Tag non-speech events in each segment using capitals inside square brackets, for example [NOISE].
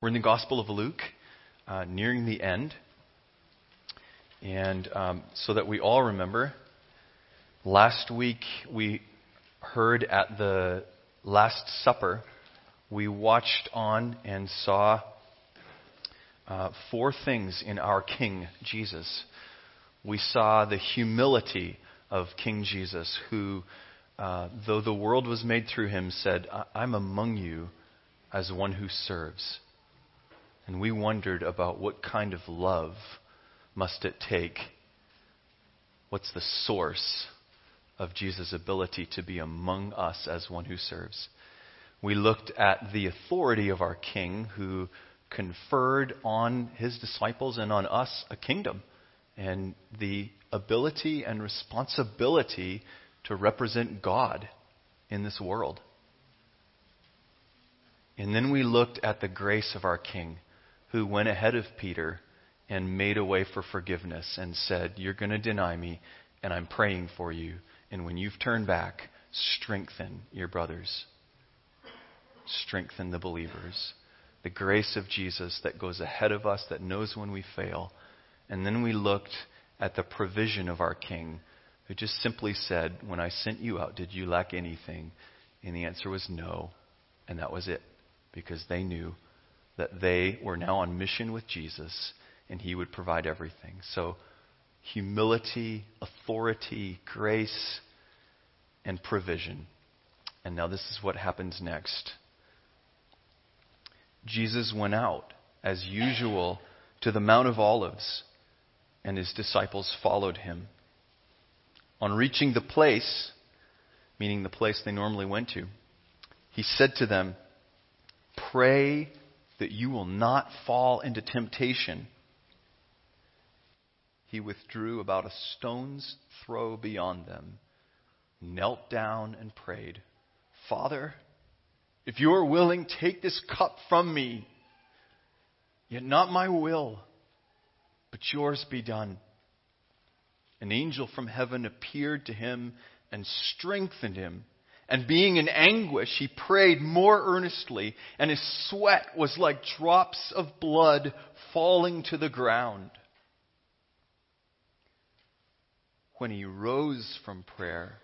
We're in the Gospel of Luke, uh, nearing the end. And um, so that we all remember, last week we heard at the Last Supper, we watched on and saw uh, four things in our King Jesus. We saw the humility of King Jesus, who, uh, though the world was made through him, said, I'm among you as one who serves. And we wondered about what kind of love must it take? What's the source of Jesus' ability to be among us as one who serves? We looked at the authority of our King who conferred on his disciples and on us a kingdom and the ability and responsibility to represent God in this world. And then we looked at the grace of our King who went ahead of Peter and made a way for forgiveness and said, You're going to deny me, and I'm praying for you. And when you've turned back, strengthen your brothers, strengthen the believers. The grace of Jesus that goes ahead of us, that knows when we fail. And then we looked at the provision of our King, who just simply said, When I sent you out, did you lack anything? And the answer was no. And that was it, because they knew that they were now on mission with Jesus and he would provide everything. So, humility, authority, grace, and provision. And now, this is what happens next. Jesus went out, as usual, to the Mount of Olives, and his disciples followed him. On reaching the place, meaning the place they normally went to, he said to them, Pray that you will not fall into temptation. He withdrew about a stone's throw beyond them, knelt down, and prayed, Father, if you are willing, take this cup from me. Yet not my will, but yours be done. An angel from heaven appeared to him and strengthened him. And being in anguish, he prayed more earnestly, and his sweat was like drops of blood falling to the ground. When he rose from prayer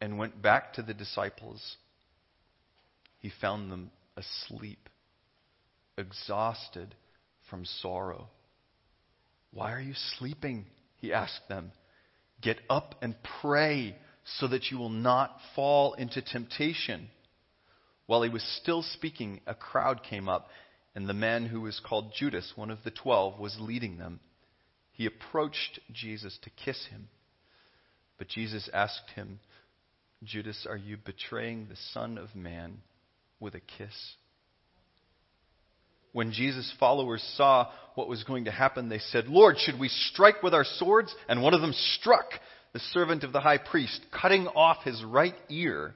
and went back to the disciples, he found them asleep, exhausted from sorrow. Why are you sleeping? He asked them. Get up and pray so that you will not fall into temptation. While he was still speaking, a crowd came up, and the man who was called Judas, one of the twelve, was leading them. He approached Jesus to kiss him. But Jesus asked him, Judas, are you betraying the Son of Man with a kiss? When Jesus' followers saw what was going to happen, they said, Lord, should we strike with our swords? And one of them struck the servant of the high priest, cutting off his right ear.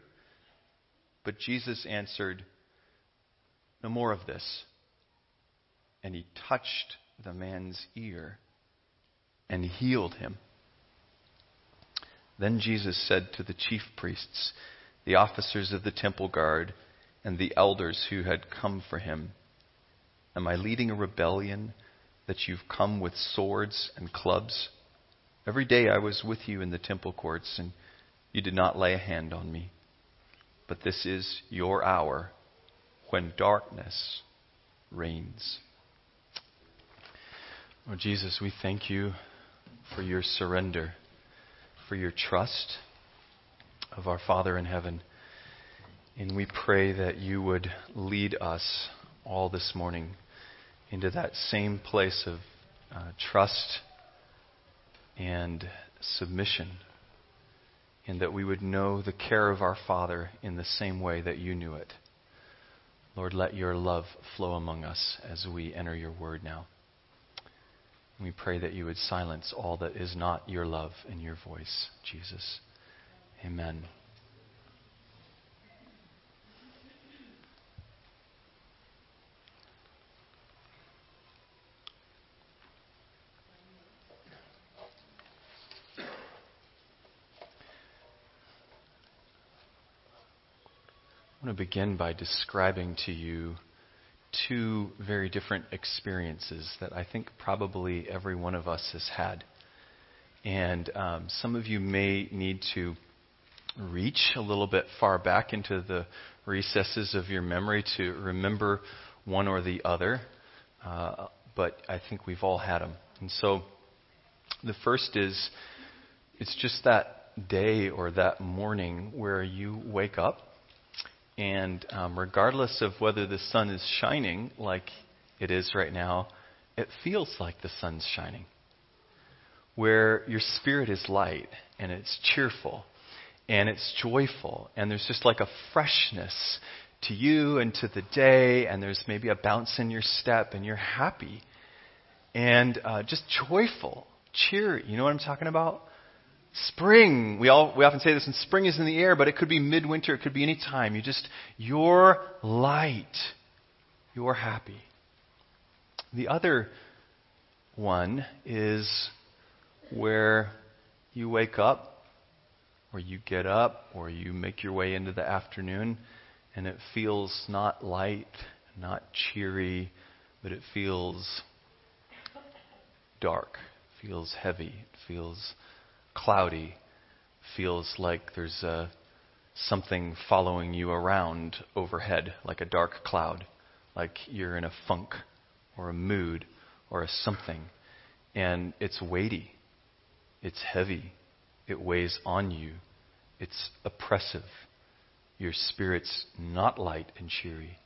But Jesus answered, No more of this. And he touched the man's ear and healed him. Then Jesus said to the chief priests, the officers of the temple guard, and the elders who had come for him, Am I leading a rebellion that you've come with swords and clubs? Every day I was with you in the temple courts, and you did not lay a hand on me. But this is your hour when darkness reigns. Lord Jesus, we thank you for your surrender, for your trust of our Father in heaven. And we pray that you would lead us all this morning into that same place of uh, trust and submission, and that we would know the care of our Father in the same way that you knew it. Lord, let your love flow among us as we enter your word now. We pray that you would silence all that is not your love in your voice, Jesus. Amen. I want to begin by describing to you two very different experiences that I think probably every one of us has had. And um, some of you may need to reach a little bit far back into the recesses of your memory to remember one or the other. Uh, but I think we've all had them. And so the first is it's just that day or that morning where you wake up, and um, regardless of whether the sun is shining like it is right now, it feels like the sun's shining. Where your spirit is light and it's cheerful and it's joyful and there's just like a freshness to you and to the day and there's maybe a bounce in your step and you're happy and uh, just joyful, cheery. You know what I'm talking about? Spring. We all we often say this, and spring is in the air, but it could be midwinter. It could be any time. You just you're light. You're happy. The other one is where you wake up, or you get up, or you make your way into the afternoon, and it feels not light, not cheery, but it feels dark, feels heavy, it feels cloudy, feels like there's uh, something following you around overhead, like a dark cloud, like you're in a funk or a mood or a something. And it's weighty, it's heavy, it weighs on you, it's oppressive. Your spirit's not light and cheery.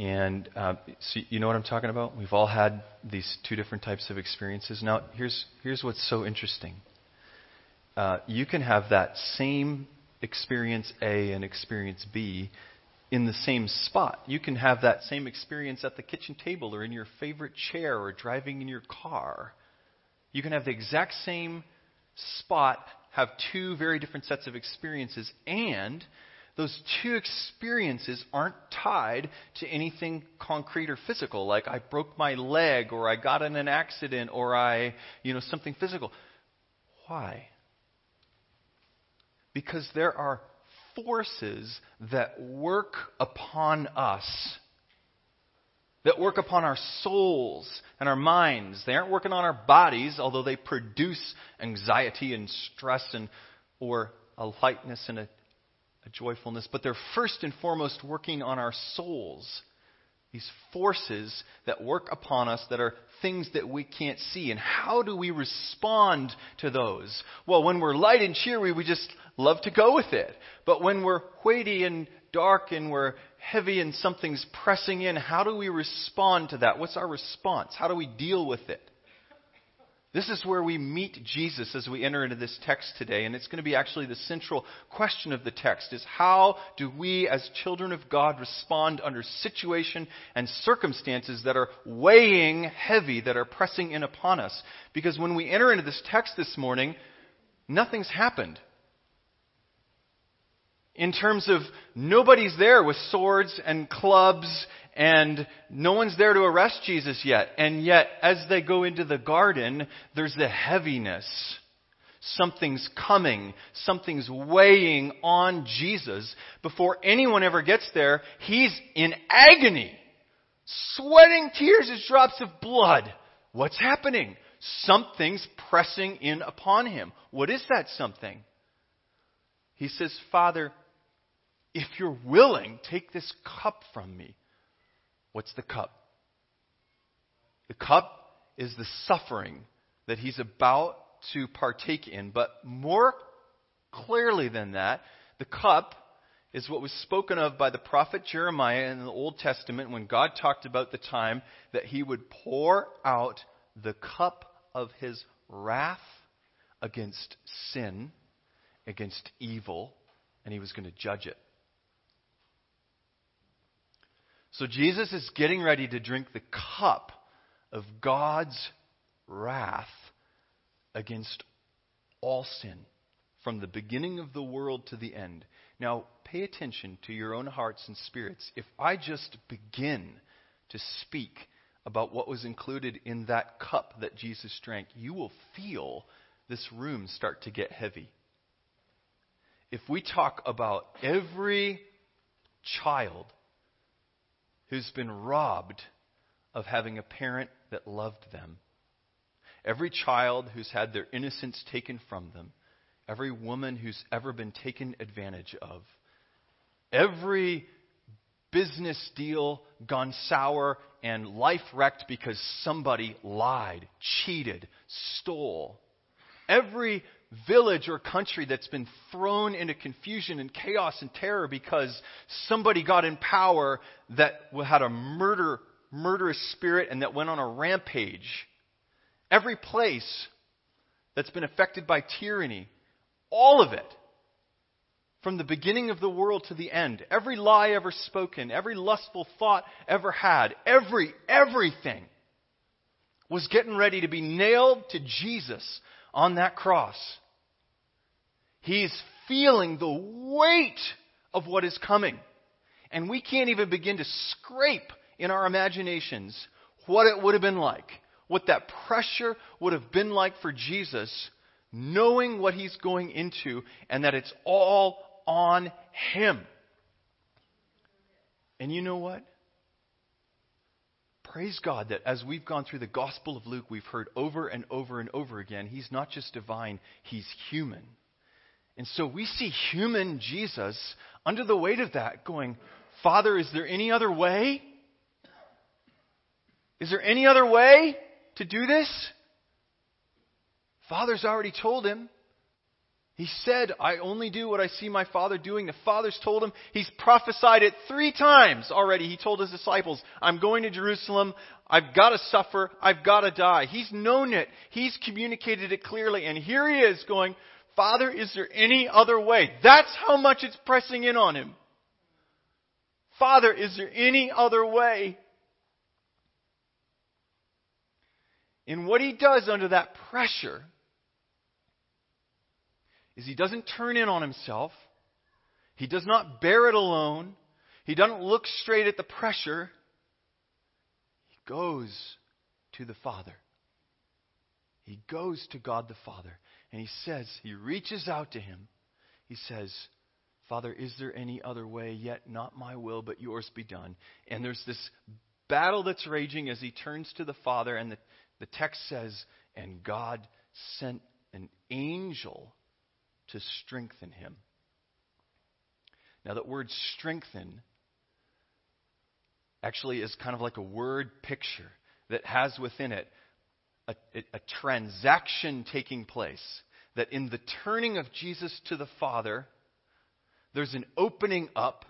And uh, so you know what I'm talking about? We've all had these two different types of experiences. Now, here's, here's what's so interesting. Uh, you can have that same experience A and experience B in the same spot. You can have that same experience at the kitchen table or in your favorite chair or driving in your car. You can have the exact same spot, have two very different sets of experiences, and those two experiences aren't tied to anything concrete or physical, like I broke my leg or I got in an accident or I, you know, something physical. Why? Because there are forces that work upon us, that work upon our souls and our minds. They aren't working on our bodies, although they produce anxiety and stress and or a lightness and a a joyfulness, but they're first and foremost working on our souls. These forces that work upon us that are things that we can't see. And how do we respond to those? Well, when we're light and cheery, we just love to go with it. But when we're weighty and dark and we're heavy and something's pressing in, how do we respond to that? What's our response? How do we deal with it? This is where we meet Jesus as we enter into this text today, and it's going to be actually the central question of the text is how do we as children of God respond under situation and circumstances that are weighing heavy, that are pressing in upon us? Because when we enter into this text this morning, nothing's happened. In terms of nobody's there with swords and clubs and no one's there to arrest Jesus yet. And yet, as they go into the garden, there's the heaviness. Something's coming. Something's weighing on Jesus. Before anyone ever gets there, he's in agony. Sweating tears as drops of blood. What's happening? Something's pressing in upon him. What is that something? He says, Father, if you're willing, take this cup from me. What's the cup? The cup is the suffering that he's about to partake in. But more clearly than that, the cup is what was spoken of by the prophet Jeremiah in the Old Testament when God talked about the time that he would pour out the cup of his wrath against sin, against evil, and he was going to judge it. So Jesus is getting ready to drink the cup of God's wrath against all sin from the beginning of the world to the end. Now, pay attention to your own hearts and spirits. If I just begin to speak about what was included in that cup that Jesus drank, you will feel this room start to get heavy. If we talk about every child who's been robbed of having a parent that loved them. Every child who's had their innocence taken from them. Every woman who's ever been taken advantage of. Every business deal gone sour and life wrecked because somebody lied, cheated, stole. Every village or country that's been thrown into confusion and chaos and terror because somebody got in power that had a murder, murderous spirit and that went on a rampage. Every place that's been affected by tyranny, all of it from the beginning of the world to the end. Every lie ever spoken, every lustful thought ever had, every, everything was getting ready to be nailed to Jesus on that cross. He's feeling the weight of what is coming. And we can't even begin to scrape in our imaginations what it would have been like, what that pressure would have been like for Jesus, knowing what he's going into and that it's all on Him. And you know what? Praise God that as we've gone through the Gospel of Luke, we've heard over and over and over again, He's not just divine, He's human. And so we see human Jesus under the weight of that going, Father, is there any other way? Is there any other way to do this? Father's already told him. He said, I only do what I see my Father doing. The Father's told him. He's prophesied it three times already. He told his disciples, I'm going to Jerusalem. I've got to suffer. I've got to die. He's known it. He's communicated it clearly. And here he is going, Father, is there any other way? That's how much it's pressing in on him. Father, is there any other way? And what he does under that pressure, is he doesn't turn in on himself. He does not bear it alone. He doesn't look straight at the pressure. He goes to the Father. He goes to God the Father. And he says, he reaches out to him. He says, Father, is there any other way? Yet not my will, but yours be done. And there's this battle that's raging as he turns to the Father. And the, the text says, And God sent an angel to strengthen him. Now, that word strengthen actually is kind of like a word picture that has within it a, a, transaction taking place. That in the turning of Jesus to the Father, there's an opening up,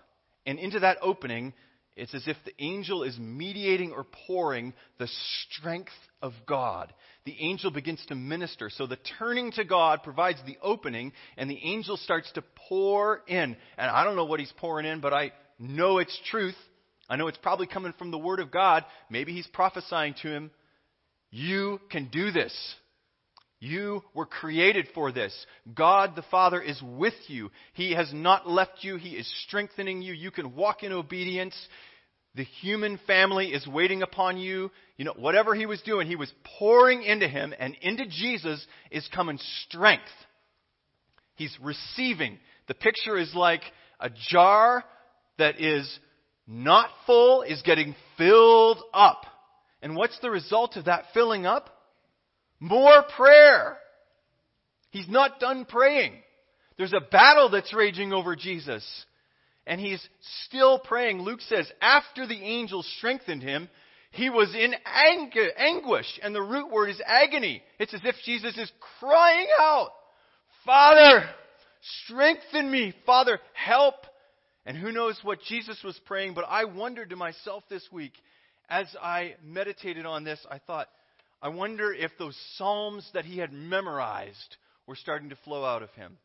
and into that opening, it's as if the angel is mediating or pouring the strength of God. The angel begins to minister. So the turning to God provides the opening, and the angel starts to pour in. And I don't know what he's pouring in, but I know it's truth. I know it's probably coming from the Word of God. Maybe he's prophesying to him. You can do this. You were created for this. God the Father is with you. He has not left you. He is strengthening you. You can walk in obedience. The human family is waiting upon you. You know, whatever he was doing, he was pouring into him, and into Jesus is coming strength. He's receiving. The picture is like a jar that is not full is getting filled up. And what's the result of that filling up? More prayer. He's not done praying. There's a battle that's raging over Jesus. And he's still praying. Luke says, after the angel strengthened him, he was in ang- anguish. And the root word is agony. It's as if Jesus is crying out, Father, strengthen me. Father, help. And who knows what Jesus was praying, but I wondered to myself this week, as I meditated on this, I thought, I wonder if those Psalms that he had memorized were starting to flow out of him.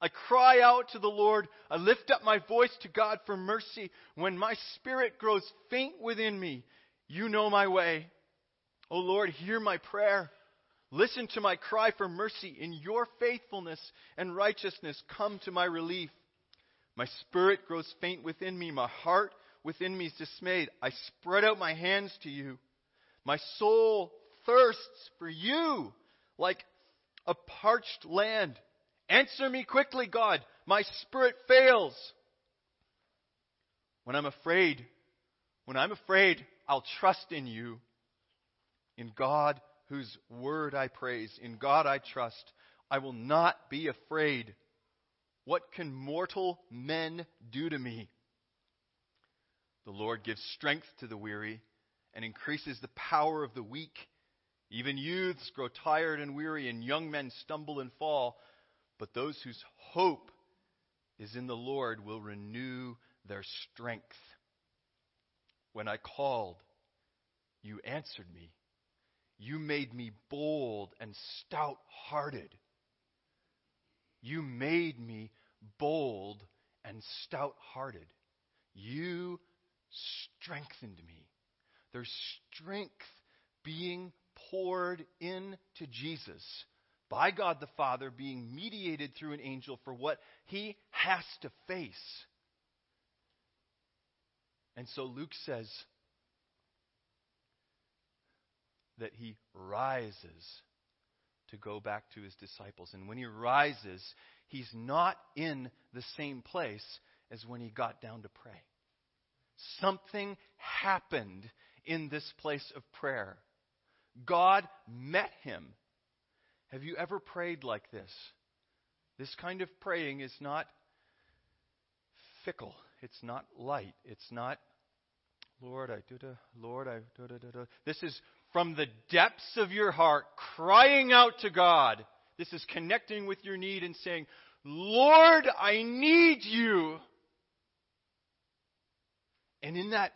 I cry out to the Lord. I lift up my voice to God for mercy. When my spirit grows faint within me, you know my way. O Lord, hear my prayer. Listen to my cry for mercy. In your faithfulness and righteousness, come to my relief. My spirit grows faint within me. My heart within me is dismayed. I spread out my hands to you. My soul thirsts for you like a parched land. Answer me quickly, God. My spirit fails. When I'm afraid, When I'm afraid, I'll trust in you. In God, whose word I praise, in God I trust. I will not be afraid. What can mortal men do to me? The Lord gives strength to the weary and increases the power of the weak. Even youths grow tired and weary, and young men stumble and fall. But those whose hope is in the Lord will renew their strength. When I called, you answered me. You made me bold and stout hearted. You made me bold and stout hearted. You strengthened me. There's strength being poured into Jesus by God the Father, being mediated through an angel for what he has to face. And so Luke says that he rises to go back to his disciples. And when he rises, he's not in the same place as when he got down to pray. Something happened in this place of prayer. God met him. Have you ever prayed like this? This kind of praying is not fickle. It's not light. It's not, Lord, I do da, Lord, I do da da da. This is from the depths of your heart, crying out to God. This is connecting with your need and saying, Lord, I need you. And in that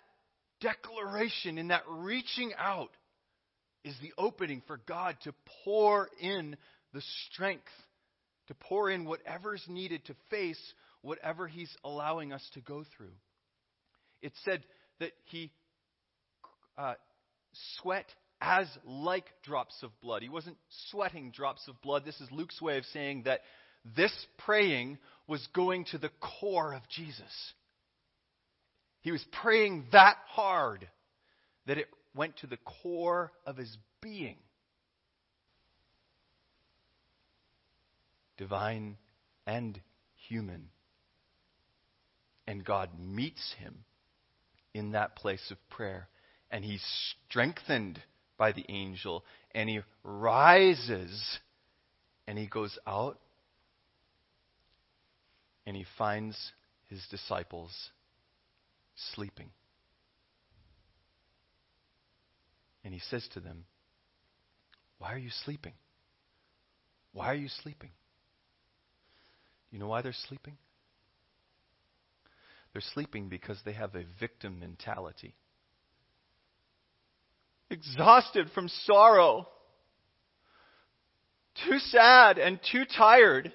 declaration, in that reaching out, is the opening for God to pour in the strength, to pour in whatever's needed to face whatever He's allowing us to go through. It said that He uh, sweat as like drops of blood. He wasn't sweating drops of blood. This is Luke's way of saying that this praying was going to the core of Jesus. He was praying that hard that it went to the core of his being. Divine and human. And God meets him in that place of prayer. And he's strengthened by the angel. And he rises and he goes out and he finds his disciples sleeping. And he says to them, Why are you sleeping? Why are you sleeping? You know why they're sleeping? They're sleeping because they have a victim mentality. Exhausted from sorrow, too sad and too tired.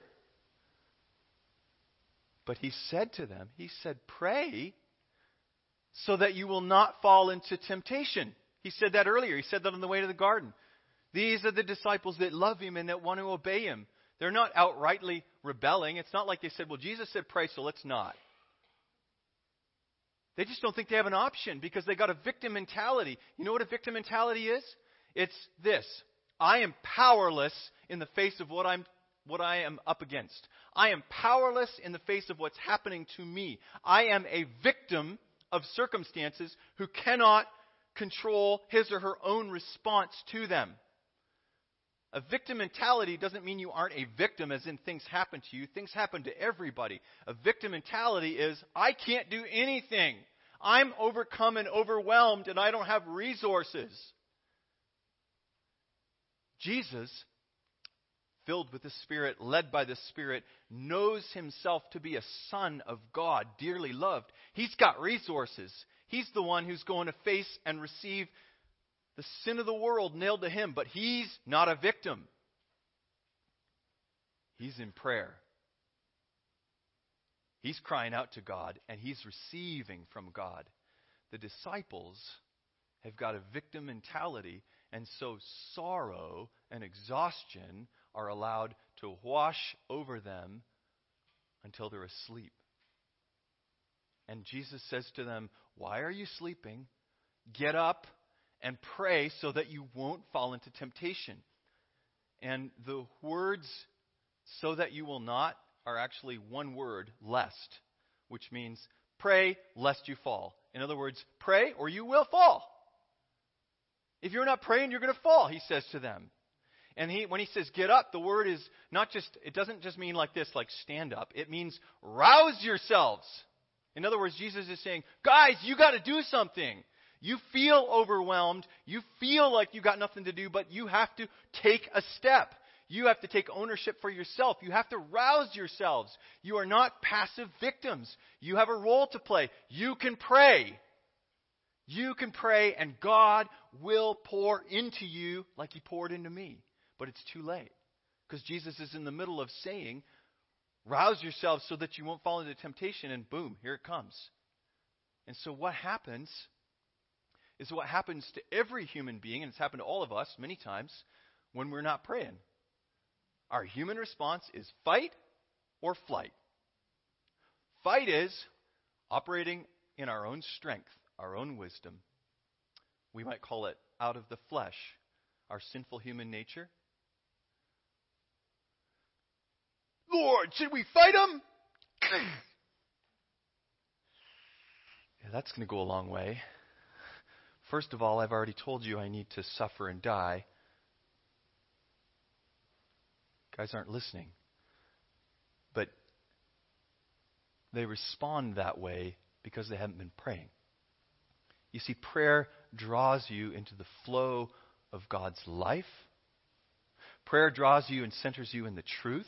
But he said to them, He said, Pray so that you will not fall into temptation. He said that earlier. He said that on the way to the garden. These are the disciples that love him and that want to obey him. They're not outrightly rebelling. It's not like they said, well, Jesus said pray, so let's not. They just don't think they have an option because they got a victim mentality. You know what a victim mentality is? It's this. I am powerless in the face of what I'm what I am up against. I am powerless in the face of what's happening to me. I am a victim of circumstances who cannot control his or her own response to them. A victim mentality doesn't mean you aren't a victim, as in things happen to you. Things happen to everybody. A victim mentality is, I can't do anything. I'm overcome and overwhelmed, and I don't have resources. Jesus filled with the Spirit, led by the Spirit, knows himself to be a son of God, dearly loved. He's got resources. He's the one who's going to face and receive the sin of the world nailed to him, but he's not a victim. He's in prayer. He's crying out to God, and he's receiving from God. The disciples have got a victim mentality, and so sorrow and exhaustion are allowed to wash over them until they're asleep. And Jesus says to them, Why are you sleeping? Get up and pray so that you won't fall into temptation. And the words, so that you will not, are actually one word, lest, which means pray lest you fall. In other words, pray or you will fall. If you're not praying, you're going to fall, he says to them. And he, when he says get up, the word is not just, it doesn't just mean like this, like stand up. It means rouse yourselves. In other words, Jesus is saying, guys, you got to do something. You feel overwhelmed. You feel like you got nothing to do, but you have to take a step. You have to take ownership for yourself. You have to rouse yourselves. You are not passive victims. You have a role to play. You can pray. You can pray, and God will pour into you like He poured into me. But it's too late. Because Jesus is in the middle of saying, rouse yourselves so that you won't fall into temptation, and boom, here it comes. And so what happens is what happens to every human being, and it's happened to all of us many times, when we're not praying. Our human response is fight or flight. Fight is operating in our own strength, our own wisdom. We might call it out of the flesh, our sinful human nature. Lord, should we fight them? [CLEARS THROAT] yeah, that's going to go a long way. First of all, I've already told you I need to suffer and die. Guys aren't listening. But they respond that way because they haven't been praying. You see, prayer draws you into the flow of God's life. Prayer draws you and centers you in the truth.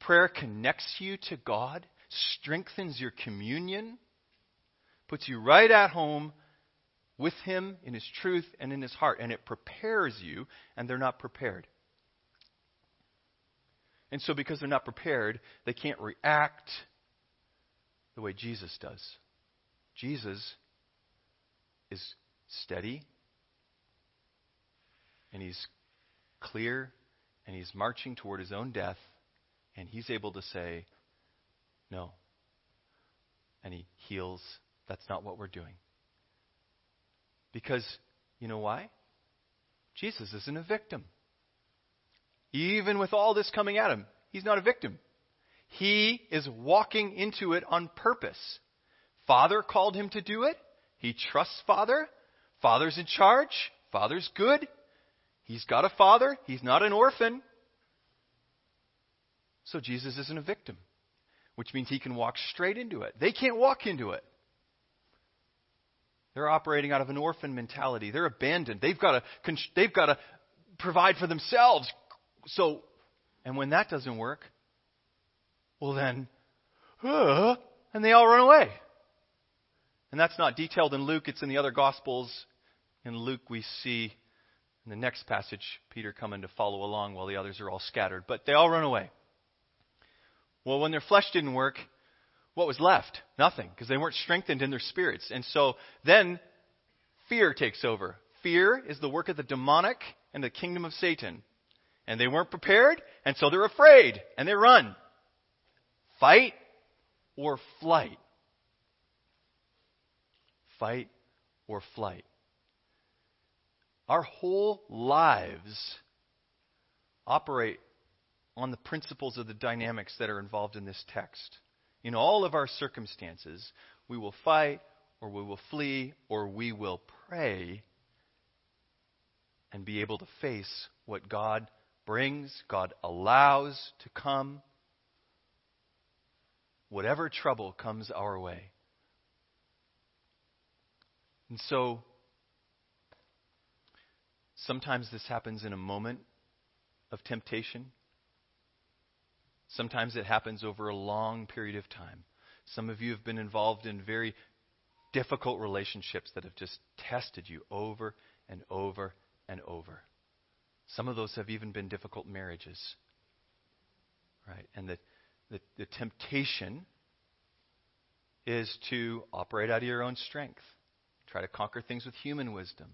Prayer connects you to God, strengthens your communion, puts you right at home with Him in His truth and in His heart, and it prepares you, and they're not prepared. And so, because they're not prepared, they can't react the way Jesus does. Jesus is steady, and he's clear, and he's marching toward his own death, and he's able to say, No. And he heals. That's not what we're doing. Because, you know why? Jesus isn't a victim. Even with all this coming at him, he's not a victim. He is walking into it on purpose. Father called him to do it. He trusts Father. Father's in charge. Father's good. He's got a father. He's not an orphan. So Jesus isn't a victim, which means he can walk straight into it. They can't walk into it. They're operating out of an orphan mentality. They're abandoned. They've got to, they've got to provide for themselves. So, and when that doesn't work, well then, uh, and they all run away. And that's not detailed in Luke, it's in the other Gospels. In Luke, we see in the next passage Peter coming to follow along while the others are all scattered. But they all run away. Well, when their flesh didn't work, what was left? Nothing, because they weren't strengthened in their spirits. And so then fear takes over. Fear is the work of the demonic and the kingdom of Satan. And they weren't prepared, and so they're afraid, and they run. Fight or flight. Fight or flight. Our whole lives operate on the principles of the dynamics that are involved in this text. In all of our circumstances, we will fight, or we will flee, or we will pray and be able to face what God brings, God allows to come, whatever trouble comes our way. And so, sometimes this happens in a moment of temptation. Sometimes it happens over a long period of time. Some of you have been involved in very difficult relationships that have just tested you over and over and over. Some of those have even been difficult marriages. Right? And the, the, the temptation is to operate out of your own strength, try to conquer things with human wisdom.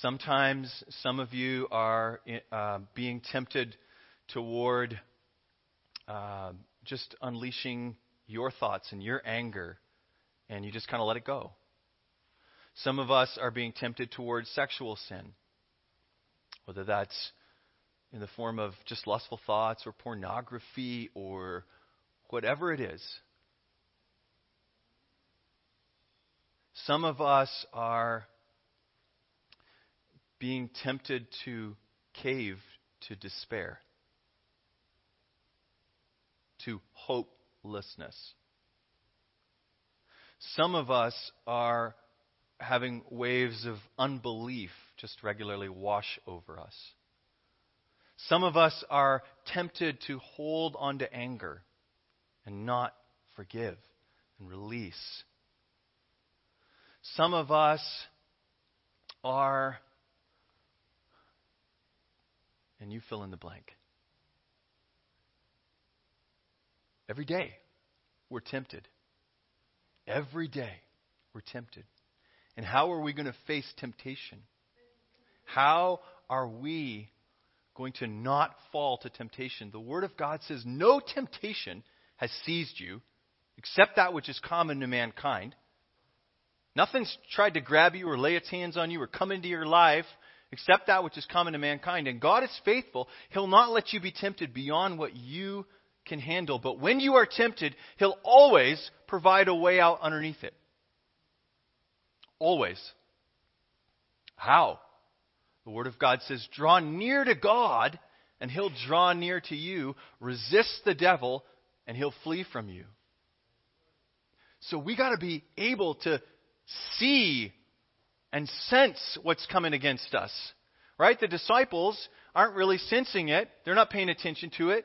Sometimes some of you are uh, being tempted toward uh, just unleashing your thoughts and your anger, and you just kind of let it go. Some of us are being tempted towards sexual sin, whether that's in the form of just lustful thoughts or pornography or whatever it is. Some of us are being tempted to cave to despair, to hopelessness. Some of us are having waves of unbelief just regularly wash over us. Some of us are tempted to hold on to anger and not forgive and release. Some of us are, and you fill in the blank. Every day, we're tempted. Every day, we're tempted. And how are we going to face temptation? How are we going to not fall to temptation? The Word of God says, No temptation has seized you except that which is common to mankind. Nothing's tried to grab you or lay its hands on you or come into your life except that which is common to mankind. And God is faithful. He'll not let you be tempted beyond what you can handle. But when you are tempted, He'll always provide a way out underneath it. Always. How? The Word of God says, draw near to God, and He'll draw near to you. Resist the devil, and He'll flee from you. So we got to be able to see and sense what's coming against us. Right? The disciples aren't really sensing it. They're not paying attention to it.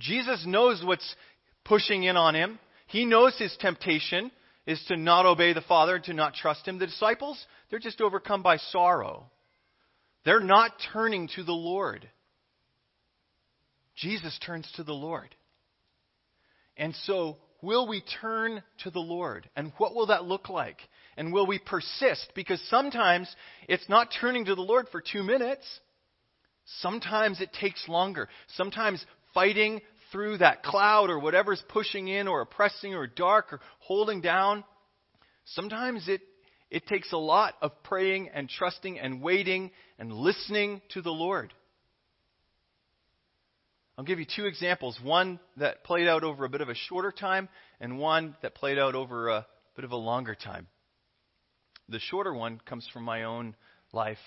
Jesus knows what's pushing in on him. He knows his temptation is to not obey the Father and to not trust him. The disciples, they're just overcome by sorrow. They're not turning to the Lord. Jesus turns to the Lord. And so will we turn to the Lord? And what will that look like? And will we persist? Because sometimes it's not turning to the Lord for two minutes. Sometimes it takes longer. Sometimes fighting through that cloud or whatever's pushing in or oppressing or dark or holding down, sometimes it, it takes a lot of praying and trusting and waiting and listening to the Lord. I'll give you two examples one that played out over a bit of a shorter time, and one that played out over a bit of a longer time. The shorter one comes from my own life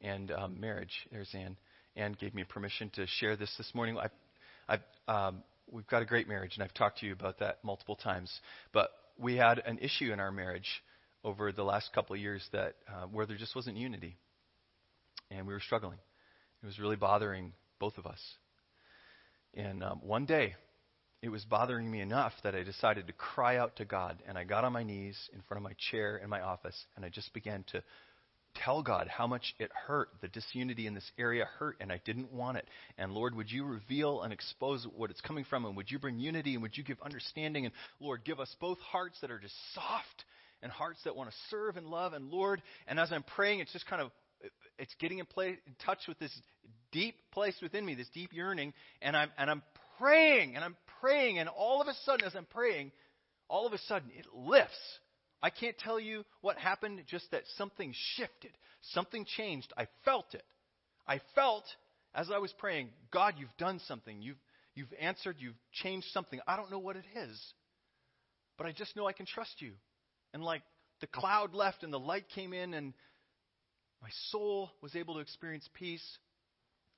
and um, marriage. There's Anne. Anne gave me permission to share this this morning. I, I, um, we've got a great marriage, and I've talked to you about that multiple times. But we had an issue in our marriage over the last couple of years that uh, where there just wasn't unity, and we were struggling. It was really bothering both of us. And um, one day, it was bothering me enough that I decided to cry out to God. And I got on my knees in front of my chair in my office, and I just began to tell God how much it hurt. The disunity in this area hurt, and I didn't want it. And Lord, would you reveal and expose what it's coming from, and would you bring unity, and would you give understanding? And Lord, give us both hearts that are just soft and hearts that want to serve and love. And Lord, and as I'm praying, it's just kind of it's getting in, play, in touch with this deep place within me, this deep yearning, and I'm and I'm praying and I'm praying, and all of a sudden, as I'm praying, all of a sudden it lifts. I can't tell you what happened, just that something shifted, something changed. I felt it. I felt as I was praying, God, you've done something. You've you've answered. You've changed something. I don't know what it is, but I just know I can trust you. And like the cloud left and the light came in and my soul was able to experience peace.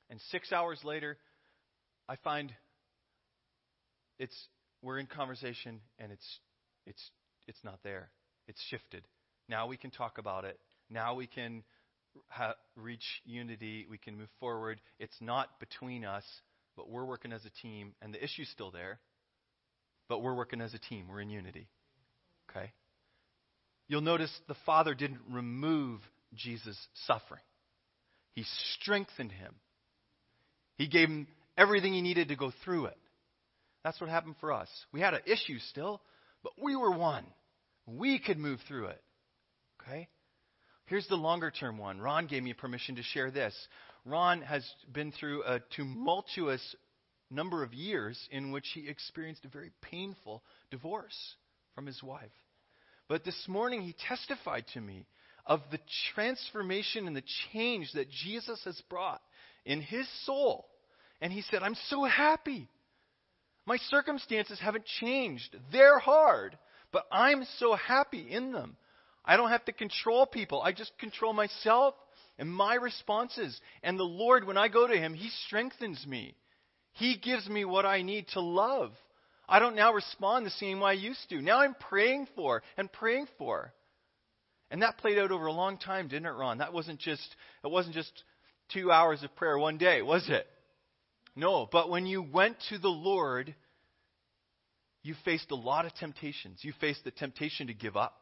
And six hours later, I find it's we're in conversation and it's it's it's not there. It's shifted. Now we can talk about it. Now we can ha- reach unity. We can move forward. It's not between us, but we're working as a team, and the issue's still there. But we're working as a team. We're in unity. Okay. You'll notice the Father didn't remove Jesus' suffering. He strengthened him. He gave him everything he needed to go through it. That's what happened for us. We had an issue still, but we were one. We could move through it. Okay? Here's the longer term one. Ron gave me permission to share this. Ron has been through a tumultuous number of years in which he experienced a very painful divorce from his wife. But this morning he testified to me of the transformation and the change that Jesus has brought in his soul. And he said, I'm so happy. My circumstances haven't changed. They're hard, but I'm so happy in them. I don't have to control people. I just control myself and my responses. And the Lord, when I go to Him, He strengthens me. He gives me what I need to love. I don't now respond the same way I used to. Now I'm praying for and praying for. And that played out over a long time, didn't it, Ron? That wasn't just it wasn't just two hours of prayer one day, was it? No, but when you went to the Lord, you faced a lot of temptations. You faced the temptation to give up.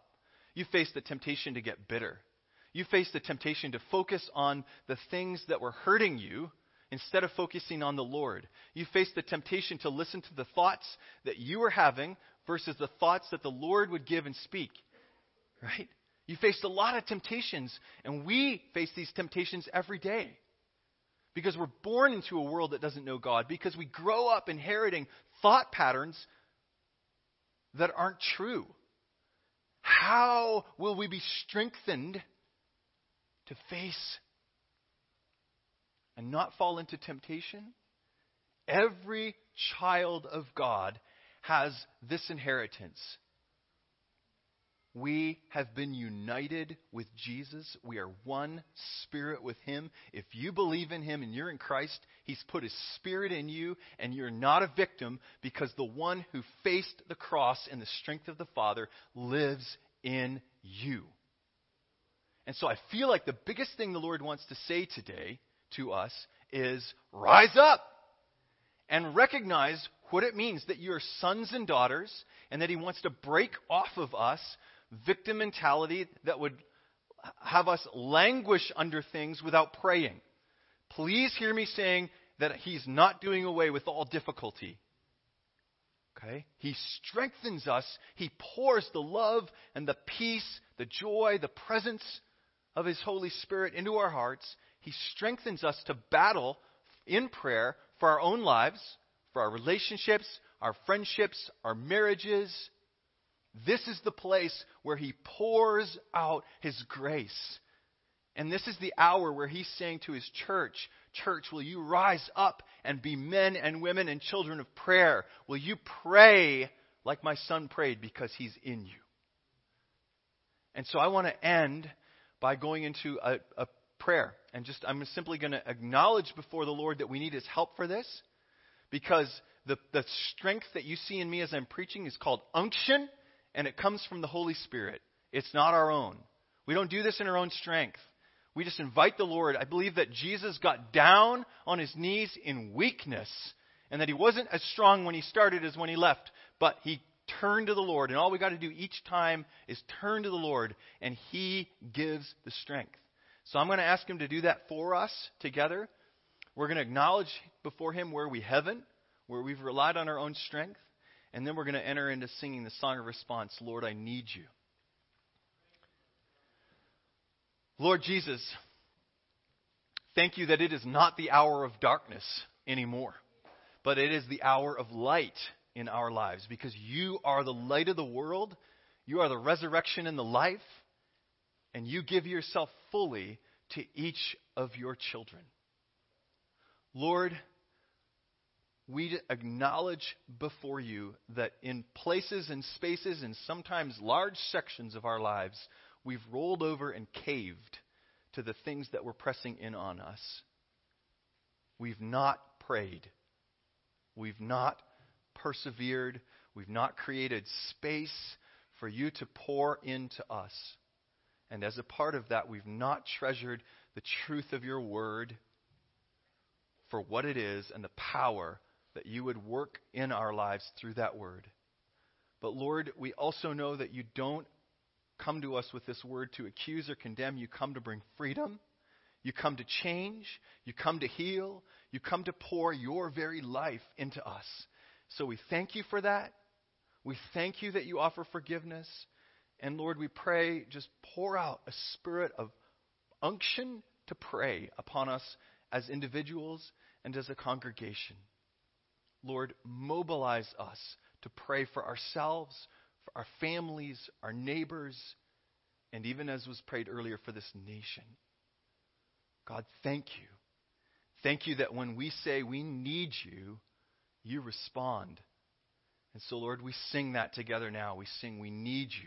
You faced the temptation to get bitter. You faced the temptation to focus on the things that were hurting you instead of focusing on the Lord. You faced the temptation to listen to the thoughts that you were having versus the thoughts that the Lord would give and speak. Right? You faced a lot of temptations, and we face these temptations every day. Because we're born into a world that doesn't know God, because we grow up inheriting thought patterns that aren't true. How will we be strengthened to face and not fall into temptation? Every child of God has this inheritance. We have been united with Jesus. We are one spirit with Him. If you believe in Him and you're in Christ, He's put His Spirit in you, and you're not a victim because the one who faced the cross in the strength of the Father lives in you. And so I feel like the biggest thing the Lord wants to say today to us is rise up and recognize what it means that you're sons and daughters and that He wants to break off of us victim mentality that would have us languish under things without praying. Please hear me saying that He's not doing away with all difficulty. Okay? He strengthens us. He pours the love and the peace, the joy, the presence of His Holy Spirit into our hearts. He strengthens us to battle in prayer for our own lives, for our relationships, our friendships, our marriages. This is the place where He pours out His grace. And this is the hour where He's saying to His church, Church, will you rise up and be men and women and children of prayer? Will you pray like my son prayed because he's in you? And so I want to end by going into a, a prayer. And just, I'm simply going to acknowledge before the Lord that we need his help for this because the, the strength that you see in me as I'm preaching is called unction and it comes from the Holy Spirit. It's not our own. We don't do this in our own strength. We just invite the Lord. I believe that Jesus got down on his knees in weakness and that he wasn't as strong when he started as when he left, but he turned to the Lord. And all we got to do each time is turn to the Lord, and he gives the strength. So I'm going to ask him to do that for us together. We're going to acknowledge before him where we haven't, where we've relied on our own strength, and then we're going to enter into singing the song of response Lord, I need you. Lord Jesus, thank you that it is not the hour of darkness anymore, but it is the hour of light in our lives because you are the light of the world, you are the resurrection and the life, and you give yourself fully to each of your children. Lord, we acknowledge before you that in places and spaces and sometimes large sections of our lives, we've rolled over and caved to the things that were pressing in on us. We've not prayed. We've not persevered. We've not created space for you to pour into us. And as a part of that, we've not treasured the truth of your word for what it is and the power that you would work in our lives through that word. But Lord, we also know that you don't come to us with this word to accuse or condemn. You come to bring freedom. You come to change. You come to heal. You come to pour your very life into us. So we thank you for that. We thank you that you offer forgiveness. And Lord, we pray, just pour out a spirit of unction to pray upon us as individuals and as a congregation. Lord, mobilize us to pray for ourselves, for our families, our neighbors, and even as was prayed earlier, for this nation. God, thank you. Thank you that when we say we need you, you respond. And so, Lord, we sing that together now. We sing, We need you.